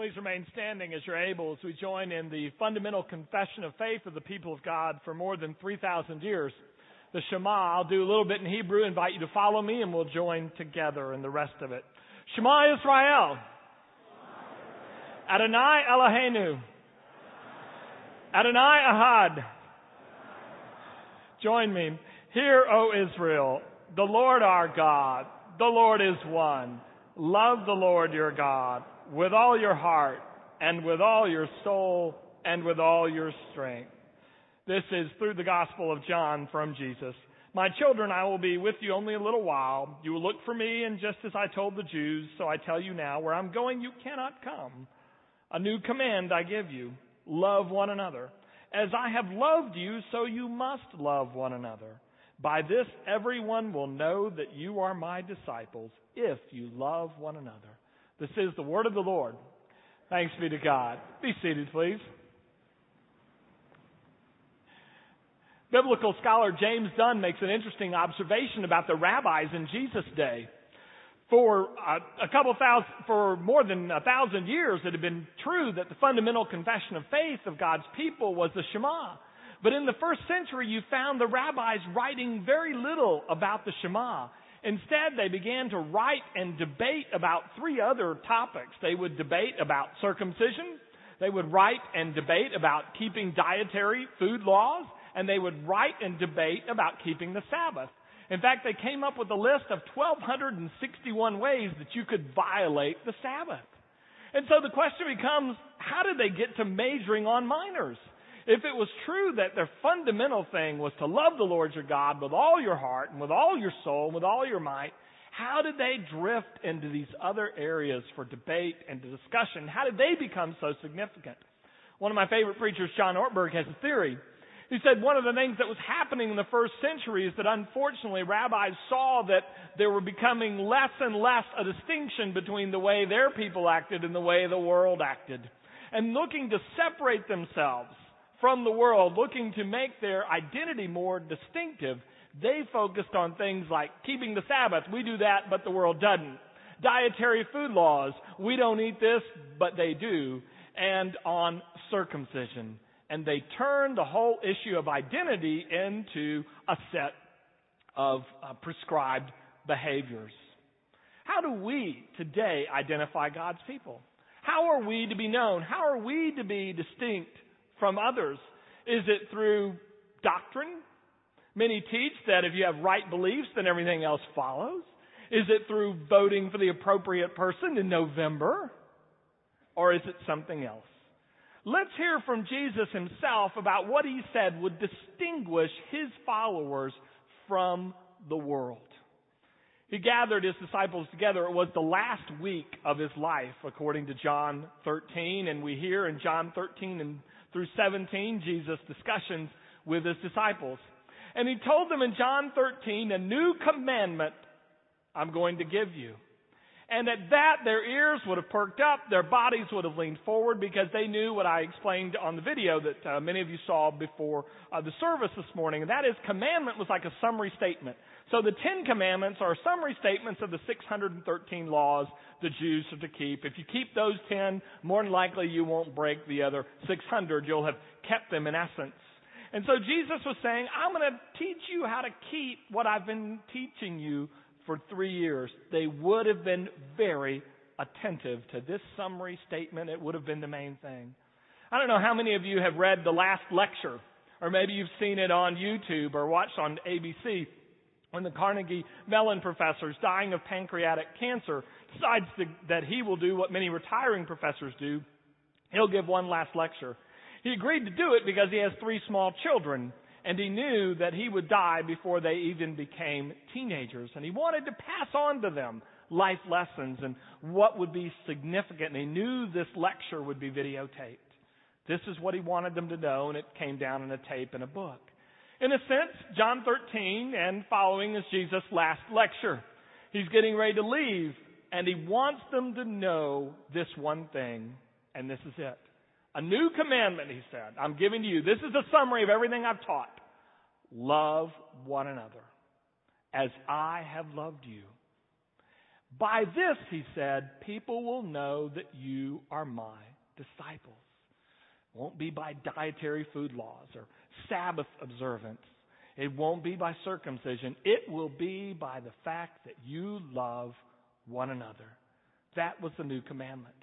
Please remain standing as you're able as we join in the fundamental confession of faith of the people of God for more than 3,000 years. The Shema, I'll do a little bit in Hebrew, invite you to follow me, and we'll join together in the rest of it. Shema Israel. Adonai Eloheinu. Adonai Ahad. Join me. Hear, O Israel, the Lord our God, the Lord is one. Love the Lord your God with all your heart and with all your soul and with all your strength. This is through the Gospel of John from Jesus. My children, I will be with you only a little while. You will look for me, and just as I told the Jews, so I tell you now, where I'm going, you cannot come. A new command I give you love one another. As I have loved you, so you must love one another. By this, everyone will know that you are my disciples if you love one another. This is the word of the Lord. Thanks be to God. Be seated, please. Biblical scholar James Dunn makes an interesting observation about the rabbis in Jesus' day. For uh, a couple thousand, for more than a thousand years, it had been true that the fundamental confession of faith of God's people was the Shema. But in the first century, you found the rabbis writing very little about the Shema. Instead, they began to write and debate about three other topics. They would debate about circumcision, they would write and debate about keeping dietary food laws, and they would write and debate about keeping the Sabbath. In fact, they came up with a list of 1,261 ways that you could violate the Sabbath. And so the question becomes, how did they get to majoring on minors? If it was true that their fundamental thing was to love the Lord your God with all your heart and with all your soul and with all your might, how did they drift into these other areas for debate and discussion? How did they become so significant? One of my favorite preachers, John Ortberg, has a theory. He said one of the things that was happening in the first century is that unfortunately rabbis saw that there were becoming less and less a distinction between the way their people acted and the way the world acted. And looking to separate themselves from the world, looking to make their identity more distinctive, they focused on things like keeping the Sabbath. We do that, but the world doesn't. Dietary food laws. We don't eat this, but they do. And on circumcision. And they turned the whole issue of identity into a set of uh, prescribed behaviors. How do we today identify God's people? How are we to be known? How are we to be distinct from others? Is it through doctrine? Many teach that if you have right beliefs, then everything else follows. Is it through voting for the appropriate person in November? Or is it something else? Let's hear from Jesus himself about what he said would distinguish his followers from the world. He gathered his disciples together. It was the last week of his life, according to John 13. And we hear in John 13 and through 17, Jesus' discussions with his disciples. And he told them in John 13, a new commandment I'm going to give you. And at that, their ears would have perked up, their bodies would have leaned forward because they knew what I explained on the video that uh, many of you saw before uh, the service this morning. And that is, commandment was like a summary statement. So the Ten Commandments are summary statements of the 613 laws the Jews are to keep. If you keep those 10, more than likely you won't break the other 600. You'll have kept them in essence. And so Jesus was saying, I'm going to teach you how to keep what I've been teaching you for three years. They would have been very attentive to this summary statement. It would have been the main thing. I don't know how many of you have read the last lecture, or maybe you've seen it on YouTube or watched on ABC when the Carnegie Mellon professor is dying of pancreatic cancer, decides to, that he will do what many retiring professors do. He'll give one last lecture. He agreed to do it because he has three small children, and he knew that he would die before they even became teenagers. And he wanted to pass on to them life lessons and what would be significant. And he knew this lecture would be videotaped. This is what he wanted them to know, and it came down in a tape in a book. In a sense, John 13 and following is Jesus' last lecture. He's getting ready to leave, and he wants them to know this one thing, and this is it. A new commandment, he said, I'm giving to you. This is a summary of everything I've taught. Love one another as I have loved you. By this, he said, people will know that you are my disciples. It won't be by dietary food laws or Sabbath observance. It won't be by circumcision. It will be by the fact that you love one another. That was the new commandment.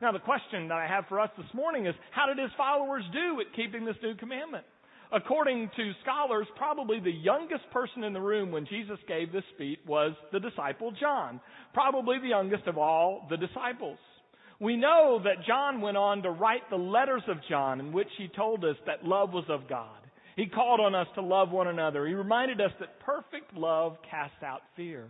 Now, the question that I have for us this morning is how did his followers do at keeping this new commandment? According to scholars, probably the youngest person in the room when Jesus gave this speech was the disciple John, probably the youngest of all the disciples. We know that John went on to write the letters of John in which he told us that love was of God. He called on us to love one another. He reminded us that perfect love casts out fear.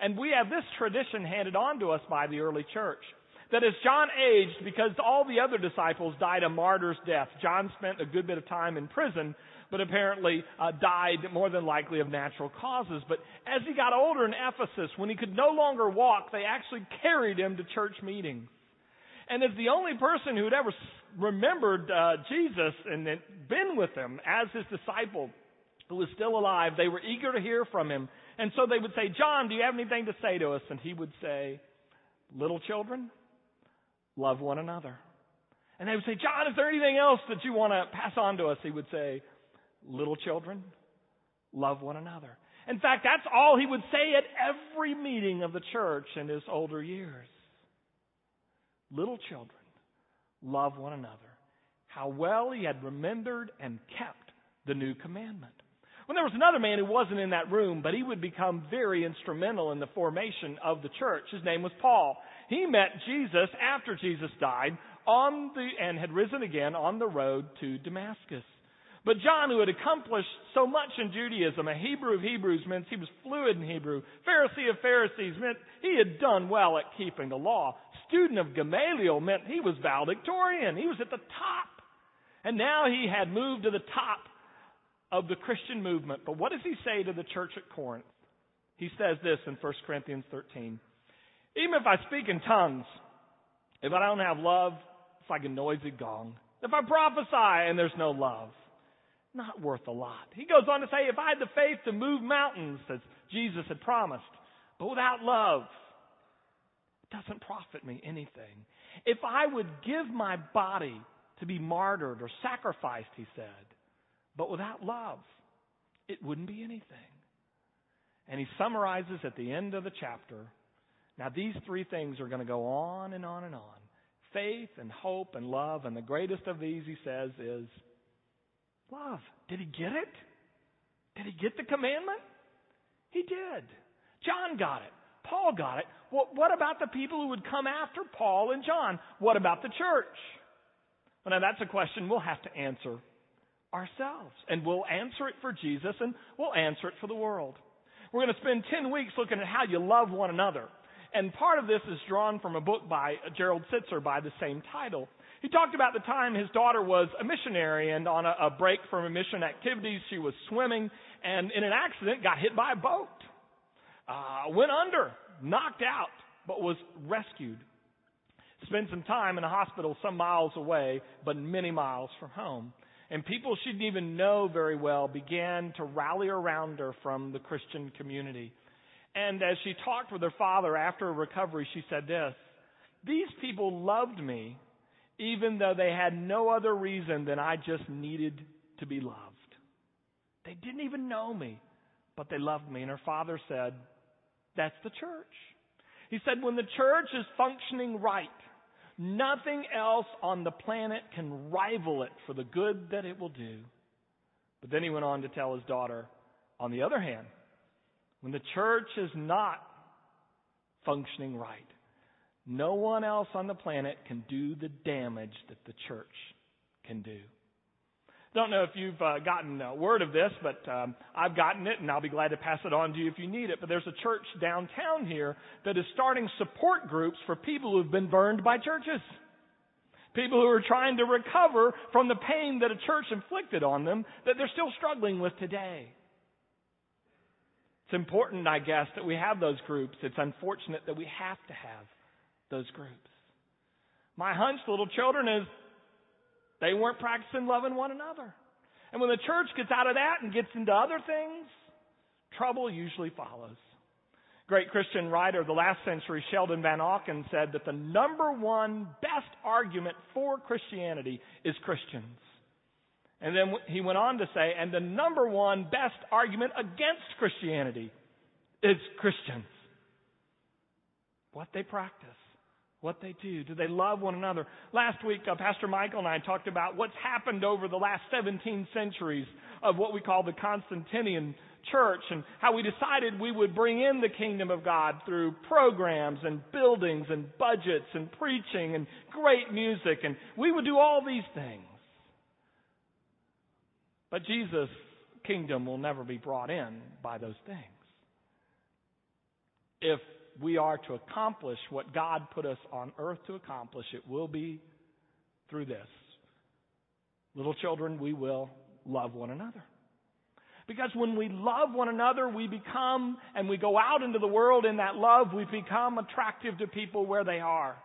And we have this tradition handed on to us by the early church. That as John aged, because all the other disciples died a martyr's death, John spent a good bit of time in prison, but apparently uh, died more than likely of natural causes. But as he got older in Ephesus, when he could no longer walk, they actually carried him to church meetings. And as the only person who had ever remembered uh, Jesus and been with him as his disciple, who was still alive, they were eager to hear from him. And so they would say, John, do you have anything to say to us? And he would say, Little children, love one another. And they would say, John, is there anything else that you want to pass on to us? He would say, Little children, love one another. In fact, that's all he would say at every meeting of the church in his older years. Little children, love one another. How well he had remembered and kept the new commandment. When there was another man who wasn't in that room, but he would become very instrumental in the formation of the church. His name was Paul. He met Jesus after Jesus died on the, and had risen again on the road to Damascus. But John, who had accomplished so much in Judaism, a Hebrew of Hebrews meant he was fluent in Hebrew, Pharisee of Pharisees meant he had done well at keeping the law, student of Gamaliel meant he was valedictorian, he was at the top. And now he had moved to the top of the Christian movement. But what does he say to the church at Corinth? He says this in 1 Corinthians 13. Even if I speak in tongues, if I don't have love, it's like a noisy gong. If I prophesy and there's no love, not worth a lot. He goes on to say, if I had the faith to move mountains, as Jesus had promised, but without love, it doesn't profit me anything. If I would give my body to be martyred or sacrificed, he said, but without love, it wouldn't be anything. And he summarizes at the end of the chapter now, these three things are going to go on and on and on faith and hope and love. And the greatest of these, he says, is love. Did he get it? Did he get the commandment? He did. John got it. Paul got it. What about the people who would come after Paul and John? What about the church? Well, now that's a question we'll have to answer ourselves. And we'll answer it for Jesus and we'll answer it for the world. We're going to spend 10 weeks looking at how you love one another. And part of this is drawn from a book by Gerald Sittser by the same title. He talked about the time his daughter was a missionary and on a, a break from a mission activities, she was swimming and in an accident got hit by a boat. Uh, went under, knocked out, but was rescued. Spent some time in a hospital some miles away, but many miles from home. And people she didn't even know very well began to rally around her from the Christian community. And as she talked with her father after her recovery, she said this These people loved me even though they had no other reason than I just needed to be loved. They didn't even know me, but they loved me. And her father said, That's the church. He said, When the church is functioning right, nothing else on the planet can rival it for the good that it will do. But then he went on to tell his daughter, on the other hand, when the church is not functioning right, no one else on the planet can do the damage that the church can do. Don't know if you've uh, gotten a word of this, but um, I've gotten it, and I'll be glad to pass it on to you if you need it. But there's a church downtown here that is starting support groups for people who've been burned by churches. People who are trying to recover from the pain that a church inflicted on them that they're still struggling with today. It's important, I guess, that we have those groups. It's unfortunate that we have to have those groups. My hunch, little children, is they weren't practicing loving one another. And when the church gets out of that and gets into other things, trouble usually follows. Great Christian writer of the last century, Sheldon Vanauken, said that the number one best argument for Christianity is Christians. And then he went on to say, and the number one best argument against Christianity is Christians. What they practice, what they do. Do they love one another? Last week, uh, Pastor Michael and I talked about what's happened over the last 17 centuries of what we call the Constantinian church and how we decided we would bring in the kingdom of God through programs and buildings and budgets and preaching and great music and we would do all these things. But Jesus' kingdom will never be brought in by those things. If we are to accomplish what God put us on earth to accomplish, it will be through this. Little children, we will love one another. Because when we love one another, we become, and we go out into the world in that love, we become attractive to people where they are.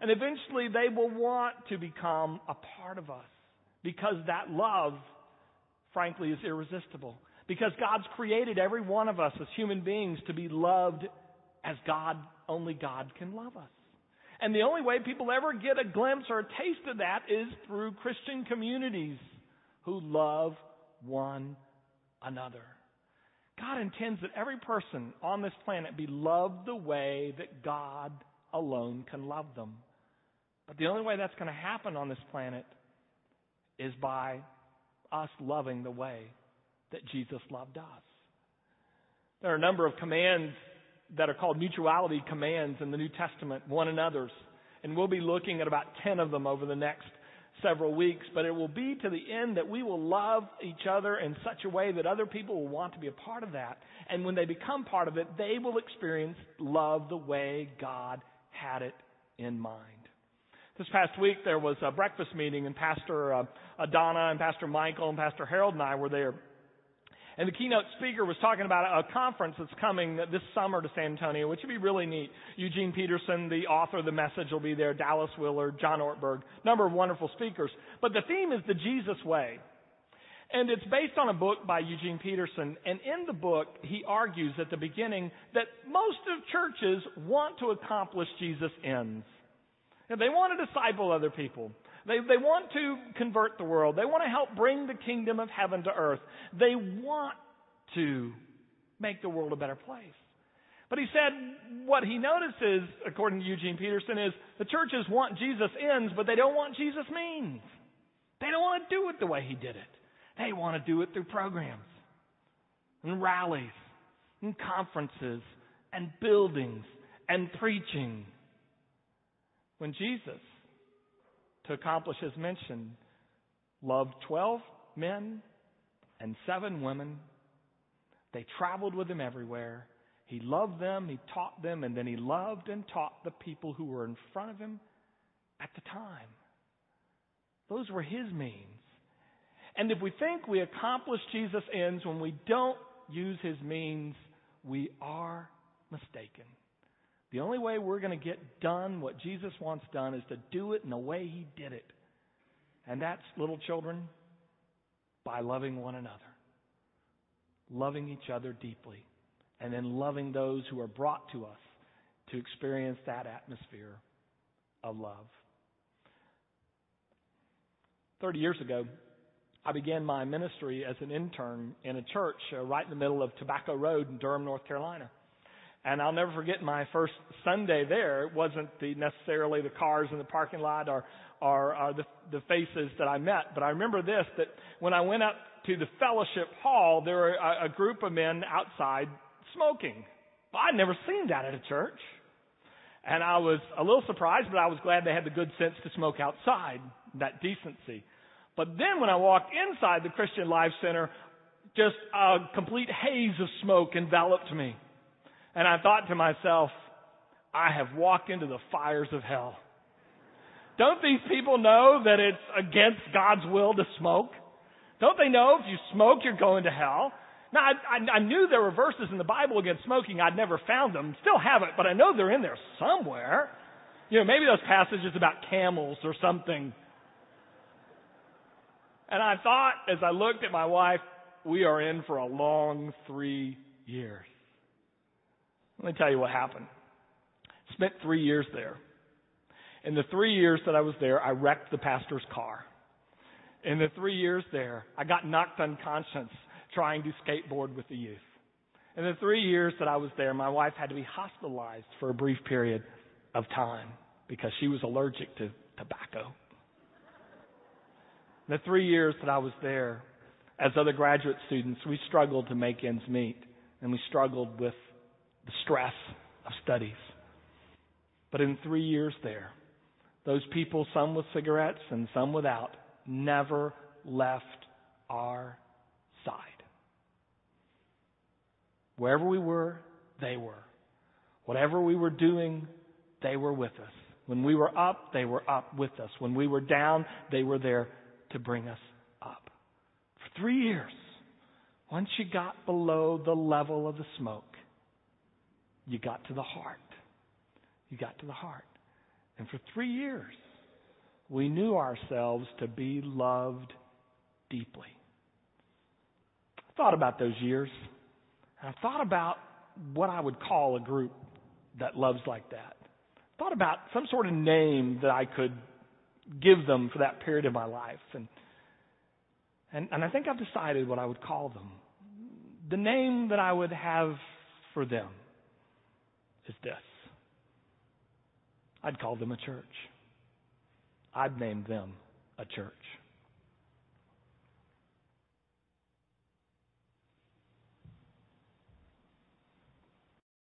And eventually they will want to become a part of us. Because that love, frankly, is irresistible. Because God's created every one of us as human beings to be loved as God, only God can love us. And the only way people ever get a glimpse or a taste of that is through Christian communities who love one another. God intends that every person on this planet be loved the way that God alone can love them. But the only way that's going to happen on this planet is by us loving the way that Jesus loved us. There are a number of commands that are called mutuality commands in the New Testament, one another's. And we'll be looking at about 10 of them over the next several weeks, but it will be to the end that we will love each other in such a way that other people will want to be a part of that. And when they become part of it, they will experience love the way God had it in mind. This past week there was a breakfast meeting and Pastor uh, Donna and Pastor Michael and Pastor Harold and I were there. And the keynote speaker was talking about a conference that's coming this summer to San Antonio, which would be really neat. Eugene Peterson, the author of the message, will be there. Dallas Willard, John Ortberg, number of wonderful speakers. But the theme is the Jesus way. And it's based on a book by Eugene Peterson. And in the book, he argues at the beginning that most of churches want to accomplish Jesus' ends. And they want to disciple other people. They, they want to convert the world. They want to help bring the kingdom of heaven to earth. They want to make the world a better place. But he said what he notices, according to Eugene Peterson, is the churches want Jesus ends, but they don't want Jesus means. They don't want to do it the way he did it. They want to do it through programs and rallies and conferences and buildings and preaching. When Jesus to accomplish his mission, loved 12 men and seven women. They traveled with him everywhere. He loved them, he taught them, and then he loved and taught the people who were in front of him at the time. Those were his means. And if we think we accomplish Jesus' ends when we don't use his means, we are mistaken. The only way we're going to get done what Jesus wants done is to do it in the way He did it. And that's, little children, by loving one another. Loving each other deeply. And then loving those who are brought to us to experience that atmosphere of love. 30 years ago, I began my ministry as an intern in a church uh, right in the middle of Tobacco Road in Durham, North Carolina. And I'll never forget my first Sunday there. It wasn't the, necessarily the cars in the parking lot or, or, or the, the faces that I met, but I remember this, that when I went up to the fellowship hall, there were a, a group of men outside smoking. Well, I'd never seen that at a church. And I was a little surprised, but I was glad they had the good sense to smoke outside, that decency. But then when I walked inside the Christian Life Center, just a complete haze of smoke enveloped me. And I thought to myself, I have walked into the fires of hell. Don't these people know that it's against God's will to smoke? Don't they know if you smoke, you're going to hell? Now, I, I, I knew there were verses in the Bible against smoking. I'd never found them. Still haven't, but I know they're in there somewhere. You know, maybe those passages about camels or something. And I thought, as I looked at my wife, we are in for a long three years. Let me tell you what happened. Spent three years there. In the three years that I was there, I wrecked the pastor's car. In the three years there, I got knocked unconscious trying to skateboard with the youth. In the three years that I was there, my wife had to be hospitalized for a brief period of time because she was allergic to tobacco. In the three years that I was there, as other graduate students, we struggled to make ends meet and we struggled with the stress of studies. But in three years there, those people, some with cigarettes and some without, never left our side. Wherever we were, they were. Whatever we were doing, they were with us. When we were up, they were up with us. When we were down, they were there to bring us up. For three years, once you got below the level of the smoke, you got to the heart. You got to the heart. And for three years, we knew ourselves to be loved deeply. I thought about those years. I thought about what I would call a group that loves like that. I thought about some sort of name that I could give them for that period of my life. And, and, and I think I've decided what I would call them. The name that I would have for them is this I'd call them a church. I'd name them a church.